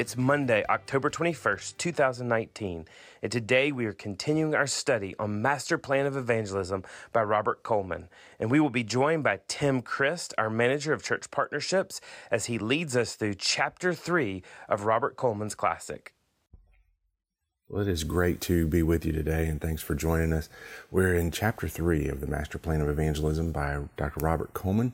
It's Monday, October 21st, 2019, and today we are continuing our study on Master Plan of Evangelism by Robert Coleman. And we will be joined by Tim Crist, our manager of church partnerships, as he leads us through chapter 3 of Robert Coleman's classic. Well, it is great to be with you today, and thanks for joining us. We're in chapter three of the Master Plan of Evangelism by Dr. Robert Coleman,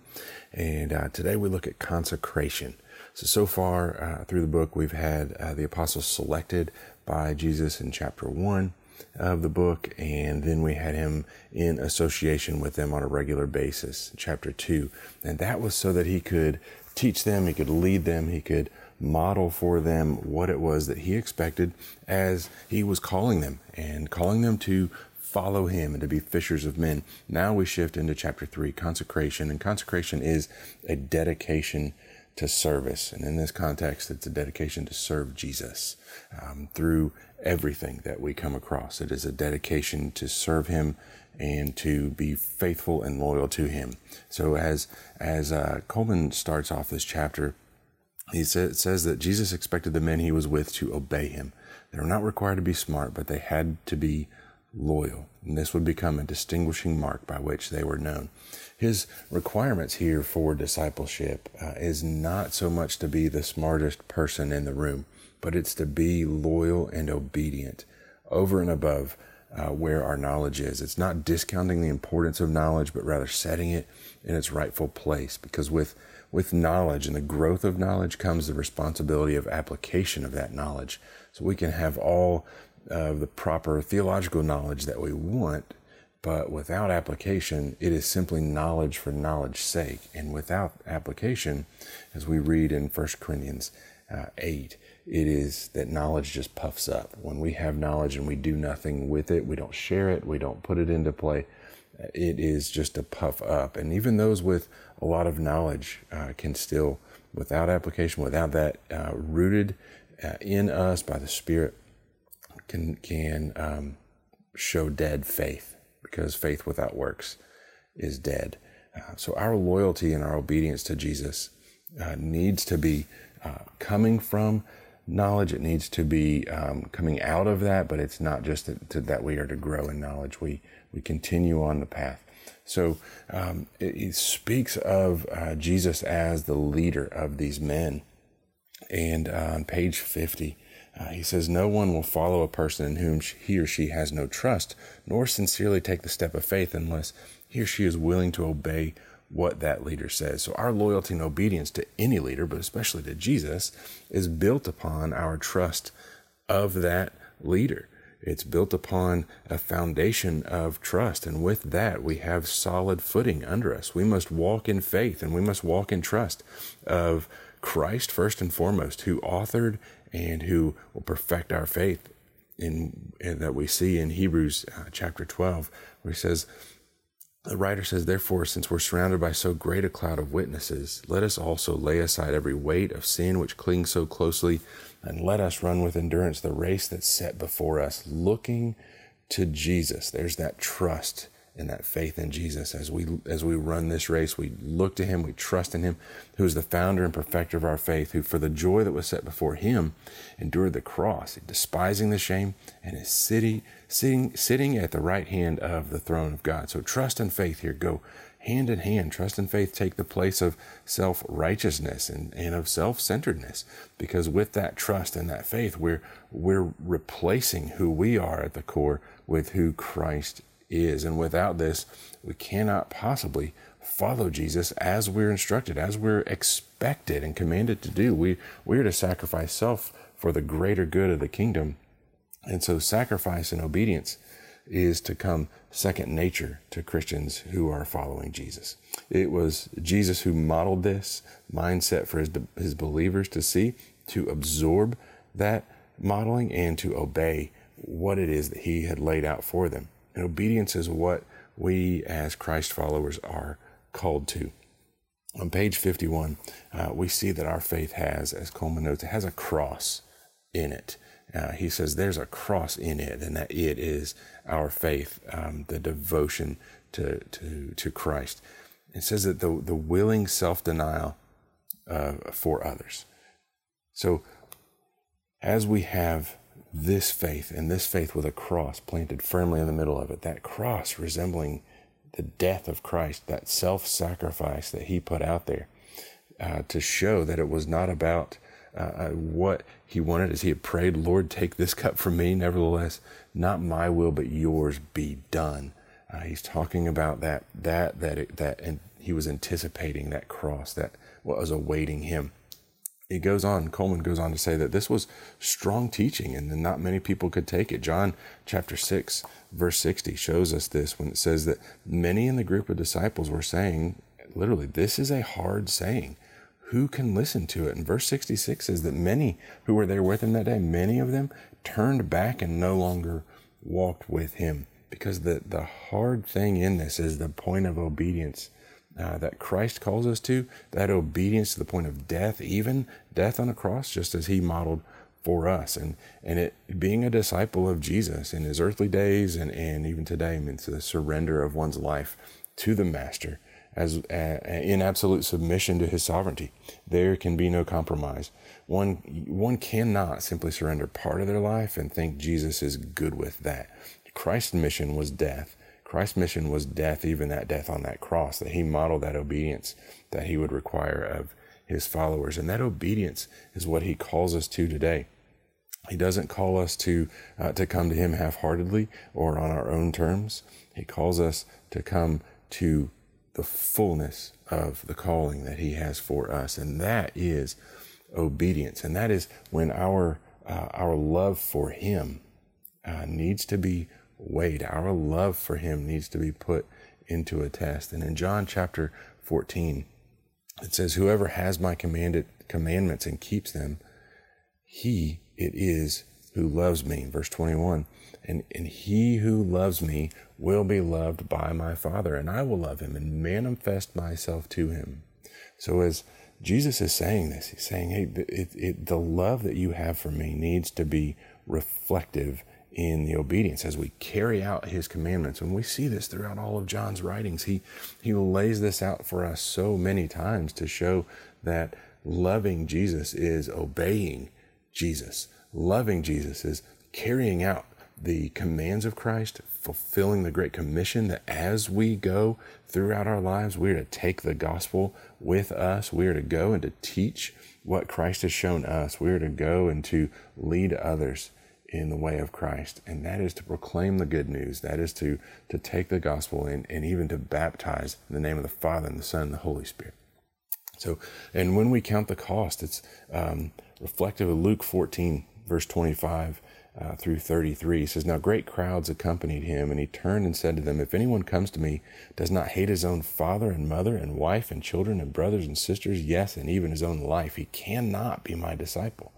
and uh, today we look at consecration. So, so far uh, through the book, we've had uh, the apostles selected by Jesus in chapter one of the book, and then we had him in association with them on a regular basis, chapter two. And that was so that he could teach them, he could lead them, he could model for them what it was that he expected as he was calling them and calling them to follow him and to be fishers of men. Now we shift into chapter three, consecration. And consecration is a dedication to service. And in this context, it's a dedication to serve Jesus um, through everything that we come across. It is a dedication to serve Him and to be faithful and loyal to Him. So as as uh, Coleman starts off this chapter, he sa- says that Jesus expected the men he was with to obey Him. They were not required to be smart, but they had to be loyal. And this would become a distinguishing mark by which they were known. His requirements here for discipleship uh, is not so much to be the smartest person in the room, but it's to be loyal and obedient over and above uh, where our knowledge is. It's not discounting the importance of knowledge, but rather setting it in its rightful place. Because with with knowledge and the growth of knowledge comes the responsibility of application of that knowledge. So we can have all of the proper theological knowledge that we want, but without application, it is simply knowledge for knowledge's sake. And without application, as we read in 1 Corinthians uh, 8, it is that knowledge just puffs up. When we have knowledge and we do nothing with it, we don't share it, we don't put it into play, it is just a puff up. And even those with a lot of knowledge uh, can still, without application, without that uh, rooted uh, in us by the Spirit, can can um, show dead faith because faith without works is dead. Uh, so our loyalty and our obedience to Jesus uh, needs to be uh, coming from knowledge. It needs to be um, coming out of that, but it's not just that, that we are to grow in knowledge. We we continue on the path. So um, it, it, speaks of uh, Jesus as the leader of these men. And uh, on page 50, uh, he says, No one will follow a person in whom he or she has no trust, nor sincerely take the step of faith unless he or she is willing to obey what that leader says. So, our loyalty and obedience to any leader, but especially to Jesus, is built upon our trust of that leader. It's built upon a foundation of trust. And with that, we have solid footing under us. We must walk in faith and we must walk in trust of Christ first and foremost, who authored and who will perfect our faith in, in that we see in Hebrews uh, chapter 12, where he says, the writer says, Therefore, since we're surrounded by so great a cloud of witnesses, let us also lay aside every weight of sin which clings so closely, and let us run with endurance the race that's set before us, looking to Jesus. There's that trust and that faith in Jesus as we as we run this race. We look to Him, we trust in Him, who is the founder and perfecter of our faith, who for the joy that was set before Him endured the cross, despising the shame, and is sitting sitting sitting at the right hand of the throne of God. So trust and faith here go hand in hand. Trust and faith take the place of self righteousness and, and of self centeredness. Because with that trust and that faith, we're, we're replacing who we are at the core with who Christ is. And without this, we cannot possibly follow Jesus as we're instructed, as we're expected and commanded to do. We, we are to sacrifice self for the greater good of the kingdom. And so sacrifice and obedience is to come second nature to Christians who are following Jesus. It was Jesus who modeled this mindset for his, his believers to see, to absorb that modeling and to obey what it is that he had laid out for them. And obedience is what we as Christ followers are called to. On page 51, uh, we see that our faith has, as Coleman notes, it has a cross in it. Uh, he says there's a cross in it, and that it is our faith, um, the devotion to, to, to Christ. It says that the, the willing self denial uh, for others. So, as we have this faith, and this faith with a cross planted firmly in the middle of it, that cross resembling the death of Christ, that self sacrifice that he put out there uh, to show that it was not about uh, uh, what he wanted as he had prayed, Lord, take this cup from me. Nevertheless, not my will, but yours be done. Uh, he's talking about that, that, that, that, and he was anticipating that cross that was awaiting him. He goes on, Coleman goes on to say that this was strong teaching and that not many people could take it. John chapter 6, verse 60 shows us this when it says that many in the group of disciples were saying, literally, this is a hard saying. Who can listen to it? And verse 66 says that many who were there with him that day, many of them turned back and no longer walked with him. Because the, the hard thing in this is the point of obedience uh, that Christ calls us to, that obedience to the point of death, even death on a cross, just as he modeled for us. And, and it being a disciple of Jesus in his earthly days and, and even today means the surrender of one's life to the master as uh, in absolute submission to his sovereignty. There can be no compromise. One one cannot simply surrender part of their life and think Jesus is good with that. Christ's mission was death. Christ's mission was death, even that death on that cross, that he modeled that obedience that he would require of his followers. And that obedience is what he calls us to today. He doesn't call us to uh, to come to him half-heartedly or on our own terms. He calls us to come to the fullness of the calling that he has for us and that is obedience and that is when our uh, our love for him uh, needs to be weighed our love for him needs to be put into a test. And in John chapter 14 it says whoever has my commanded commandments and keeps them he it is who loves me. Verse 21 and, and he who loves me will be loved by my Father, and I will love him and manifest myself to him. So, as Jesus is saying this, he's saying, hey, it, it, the love that you have for me needs to be reflective in the obedience as we carry out his commandments. And we see this throughout all of John's writings. He, he lays this out for us so many times to show that loving Jesus is obeying Jesus. Loving Jesus is carrying out the commands of Christ, fulfilling the Great Commission that as we go throughout our lives, we are to take the gospel with us. We are to go and to teach what Christ has shown us. We are to go and to lead others in the way of Christ. And that is to proclaim the good news. That is to, to take the gospel and, and even to baptize in the name of the Father and the Son and the Holy Spirit. So, and when we count the cost, it's um, reflective of Luke 14, verse 25 uh, through 33. He says, Now great crowds accompanied him, and he turned and said to them, If anyone comes to me, does not hate his own father and mother and wife and children and brothers and sisters, yes, and even his own life, he cannot be my disciple.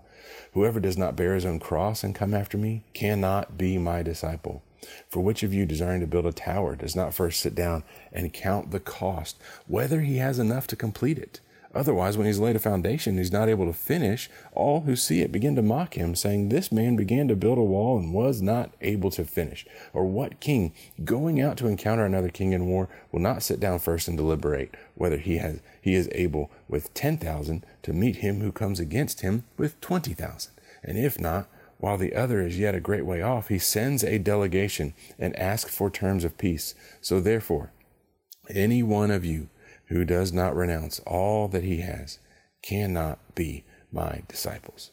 Whoever does not bear his own cross and come after me cannot be my disciple. For which of you desiring to build a tower does not first sit down and count the cost, whether he has enough to complete it? Otherwise, when he's laid a foundation, he's not able to finish. All who see it begin to mock him, saying, This man began to build a wall and was not able to finish. Or what king, going out to encounter another king in war, will not sit down first and deliberate whether he has he is able with ten thousand to meet him who comes against him with twenty thousand? And if not, while the other is yet a great way off, he sends a delegation and asks for terms of peace. So therefore, any one of you who does not renounce all that he has cannot be my disciples.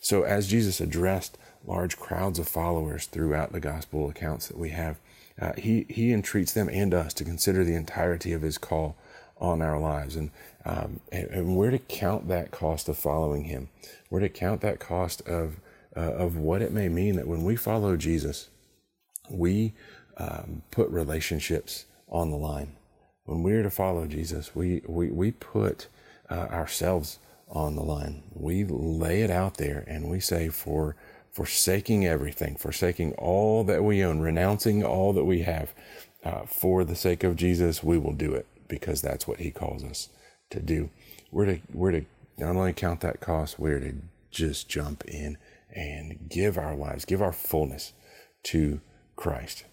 So, as Jesus addressed large crowds of followers throughout the gospel accounts that we have, uh, he, he entreats them and us to consider the entirety of his call on our lives. And, um, and, and, we're to count that cost of following him. We're to count that cost of, uh, of what it may mean that when we follow Jesus, we um, put relationships on the line when we're to follow Jesus, we, we, we put uh, ourselves on the line. We lay it out there and we say, for forsaking everything, forsaking all that we own, renouncing all that we have, uh, for the sake of Jesus, we will do it because that's what He calls us to do. We're to we're to not only count that cost, we're to just jump in and give our lives, give our fullness to Christ.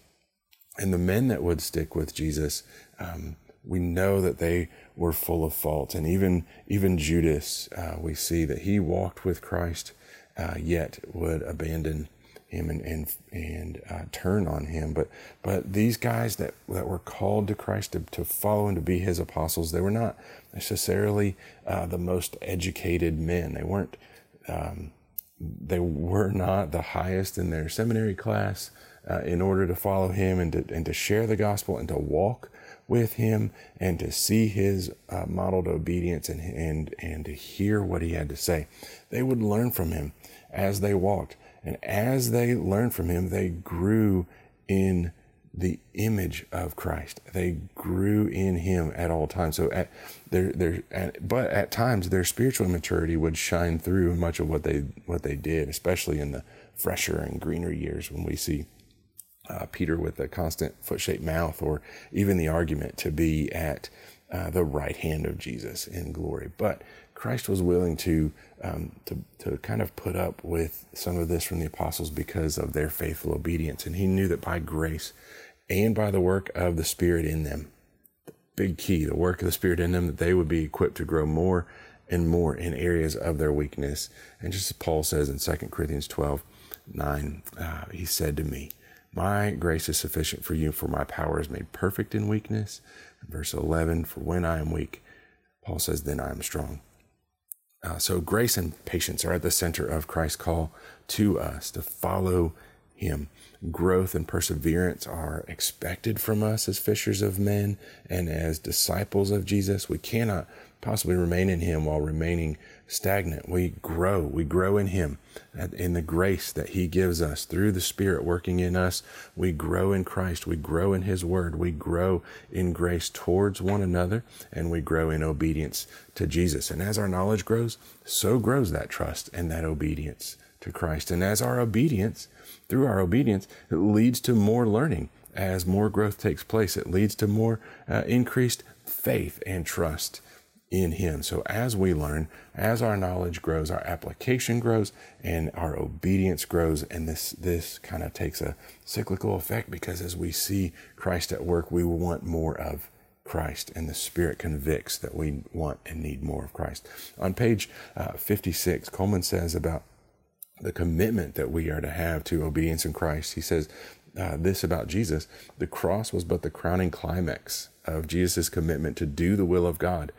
And the men that would stick with Jesus, um, we know that they were full of fault. And even even Judas, uh, we see that he walked with Christ, uh, yet would abandon him and and and uh, turn on him. But but these guys that that were called to Christ to, to follow and to be His apostles, they were not necessarily uh, the most educated men. They weren't. Um, they were not the highest in their seminary class uh, in order to follow him and to, and to share the gospel and to walk with him and to see his uh, modeled obedience and, and, and to hear what he had to say. They would learn from him as they walked. And as they learned from him, they grew in the image of Christ. They grew in Him at all times. So at their their but at times their spiritual maturity would shine through much of what they what they did, especially in the fresher and greener years when we see uh, Peter with a constant foot shaped mouth, or even the argument to be at uh, the right hand of Jesus in glory. But Christ was willing to, um, to to kind of put up with some of this from the apostles because of their faithful obedience, and he knew that by grace and by the work of the Spirit in them, the big key, the work of the Spirit in them, that they would be equipped to grow more and more in areas of their weakness. And just as Paul says in 2 Corinthians 12, 9, uh, he said to me, my grace is sufficient for you, for my power is made perfect in weakness. Verse 11, for when I am weak, Paul says, then I am strong. Uh, so grace and patience are at the center of Christ's call to us to follow him. Growth and perseverance are expected from us as fishers of men and as disciples of Jesus. We cannot possibly remain in him while remaining stagnant. We grow. We grow in him in the grace that he gives us through the spirit working in us. We grow in Christ. We grow in his word. We grow in grace towards one another and we grow in obedience to Jesus. And as our knowledge grows, so grows that trust and that obedience to Christ. And as our obedience, through our obedience, it leads to more learning. As more growth takes place, it leads to more uh, increased faith and trust in Him. So as we learn, as our knowledge grows, our application grows, and our obedience grows, and this this kind of takes a cyclical effect because as we see Christ at work, we want more of Christ, and the Spirit convicts that we want and need more of Christ. On page uh, 56, Coleman says about the commitment that we are to have to obedience in Christ. He says uh, this about Jesus the cross was but the crowning climax of Jesus' commitment to do the will of God.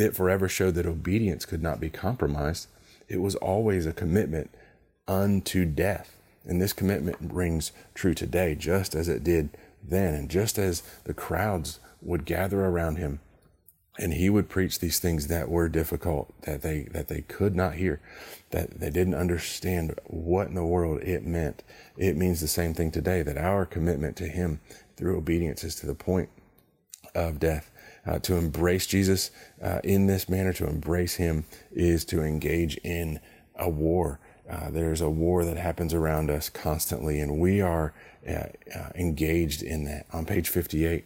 It forever showed that obedience could not be compromised. It was always a commitment unto death. And this commitment rings true today, just as it did then. And just as the crowds would gather around him and he would preach these things that were difficult that they that they could not hear that they didn't understand what in the world it meant it means the same thing today that our commitment to him through obedience is to the point of death uh, to embrace jesus uh, in this manner to embrace him is to engage in a war uh, there's a war that happens around us constantly and we are uh, uh, engaged in that on page 58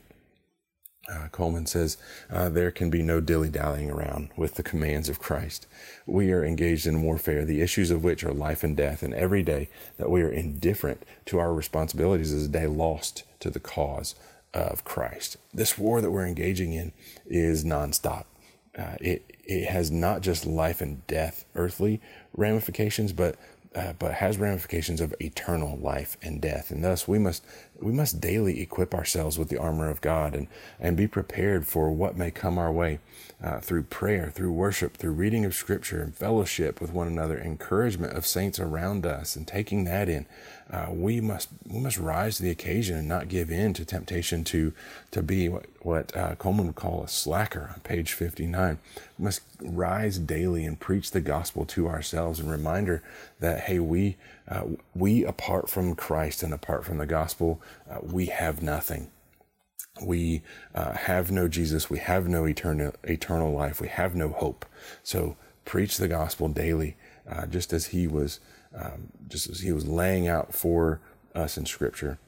uh, Coleman says, there can be no dilly dallying around with the commands of Christ. We are engaged in warfare, the issues of which are life and death, and every day that we are indifferent to our responsibilities is a day lost to the cause of Christ. This war that we're engaging in is nonstop. Uh, it, it has not just life and death, earthly ramifications, but uh, but has ramifications of eternal life and death. And thus, we must we must daily equip ourselves with the armor of God and and be prepared for what may come our way uh, through prayer, through worship, through reading of Scripture and fellowship with one another, encouragement of saints around us, and taking that in. Uh, we must we must rise to the occasion and not give in to temptation to to be what what uh, Coleman would call a slacker on page fifty nine. We must rise daily and preach the gospel to ourselves and reminder that hey we uh, we apart from Christ and apart from the gospel uh, we have nothing we uh, have no Jesus, we have no eternal eternal life, we have no hope. So preach the gospel daily, uh, just as he was, um, just as he was laying out for us in Scripture.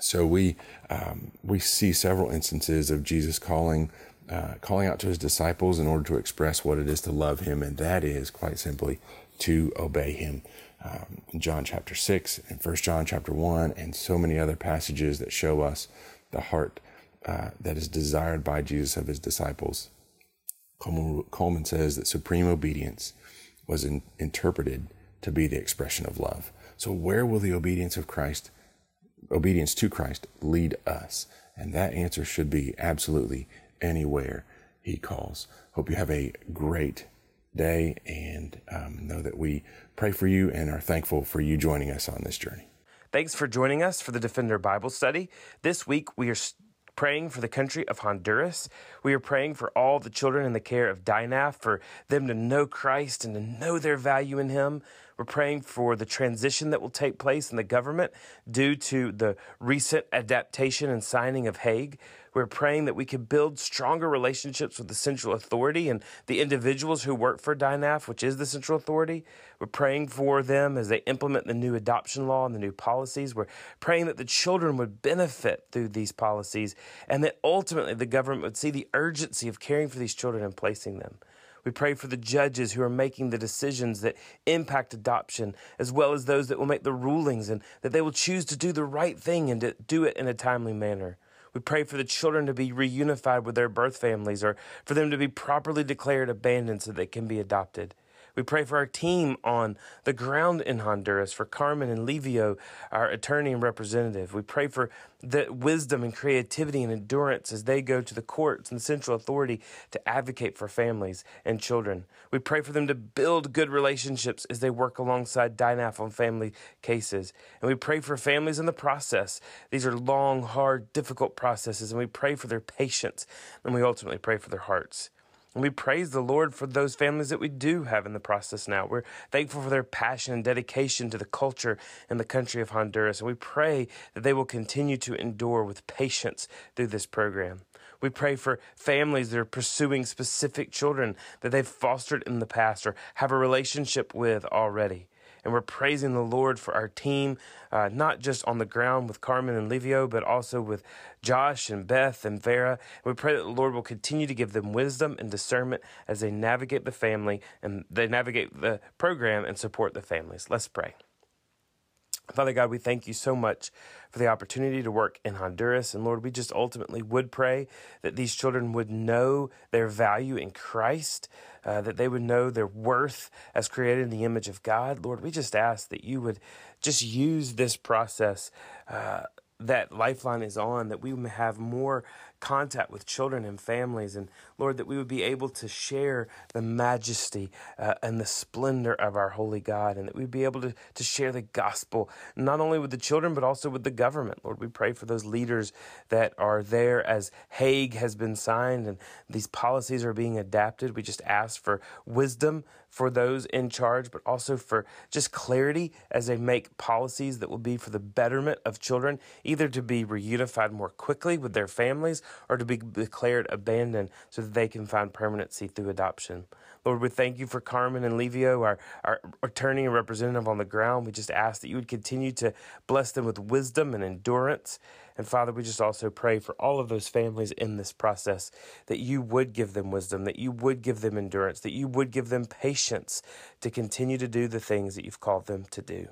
So we um, we see several instances of Jesus calling uh, calling out to his disciples in order to express what it is to love him, and that is quite simply to obey him. Um, John chapter 6 and 1 John chapter 1, and so many other passages that show us the heart uh, that is desired by Jesus of his disciples. Coleman, Coleman says that supreme obedience was in, interpreted to be the expression of love. So, where will the obedience of Christ, obedience to Christ, lead us? And that answer should be absolutely anywhere He calls. Hope you have a great day and um, know that we pray for you and are thankful for you joining us on this journey. Thanks for joining us for the Defender Bible Study. This week we are praying for the country of Honduras. We are praying for all the children in the care of DINAF, for them to know Christ and to know their value in Him. We're praying for the transition that will take place in the government due to the recent adaptation and signing of Hague. We're praying that we can build stronger relationships with the central authority and the individuals who work for DINAF, which is the central authority. We're praying for them as they implement the new adoption law and the new policies. We're praying that the children would benefit through these policies and that ultimately the government would see the urgency of caring for these children and placing them. We pray for the judges who are making the decisions that impact adoption, as well as those that will make the rulings, and that they will choose to do the right thing and to do it in a timely manner. We pray for the children to be reunified with their birth families or for them to be properly declared abandoned so they can be adopted. We pray for our team on the ground in Honduras, for Carmen and Livio, our attorney and representative. We pray for the wisdom and creativity and endurance as they go to the courts and central authority to advocate for families and children. We pray for them to build good relationships as they work alongside DINAF on family cases. And we pray for families in the process. These are long, hard, difficult processes, and we pray for their patience, and we ultimately pray for their hearts. And we praise the Lord for those families that we do have in the process now. We're thankful for their passion and dedication to the culture and the country of Honduras. And we pray that they will continue to endure with patience through this program. We pray for families that are pursuing specific children that they've fostered in the past or have a relationship with already. And we're praising the Lord for our team, uh, not just on the ground with Carmen and Livio, but also with Josh and Beth and Vera. We pray that the Lord will continue to give them wisdom and discernment as they navigate the family and they navigate the program and support the families. Let's pray. Father God, we thank you so much for the opportunity to work in Honduras. And Lord, we just ultimately would pray that these children would know their value in Christ, uh, that they would know their worth as created in the image of God. Lord, we just ask that you would just use this process. Uh, that Lifeline is on, that we have more contact with children and families. And Lord, that we would be able to share the majesty uh, and the splendor of our holy God, and that we'd be able to, to share the gospel, not only with the children, but also with the government. Lord, we pray for those leaders that are there as Hague has been signed and these policies are being adapted. We just ask for wisdom for those in charge, but also for just clarity as they make policies that will be for the betterment of children, either to be reunified more quickly with their families or to be declared abandoned so that they can find permanency through adoption. Lord, we thank you for Carmen and Livio, our, our attorney and representative on the ground. We just ask that you would continue to bless them with wisdom and endurance. And Father, we just also pray for all of those families in this process that you would give them wisdom, that you would give them endurance, that you would give them patience to continue to do the things that you've called them to do.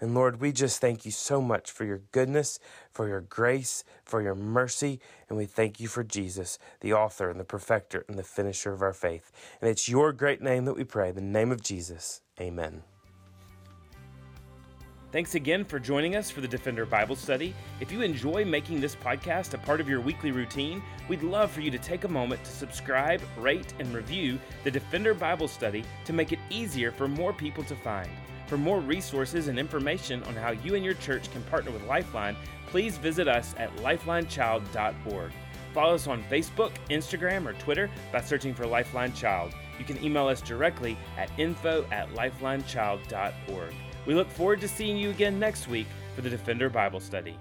And Lord, we just thank you so much for your goodness, for your grace, for your mercy. And we thank you for Jesus, the author and the perfecter and the finisher of our faith. And it's your great name that we pray, the name of Jesus. Amen. Thanks again for joining us for the Defender Bible Study. If you enjoy making this podcast a part of your weekly routine, we'd love for you to take a moment to subscribe, rate, and review the Defender Bible Study to make it easier for more people to find. For more resources and information on how you and your church can partner with Lifeline, please visit us at lifelinechild.org. Follow us on Facebook, Instagram, or Twitter by searching for Lifeline Child. You can email us directly at info at lifelinechild.org. We look forward to seeing you again next week for the Defender Bible Study.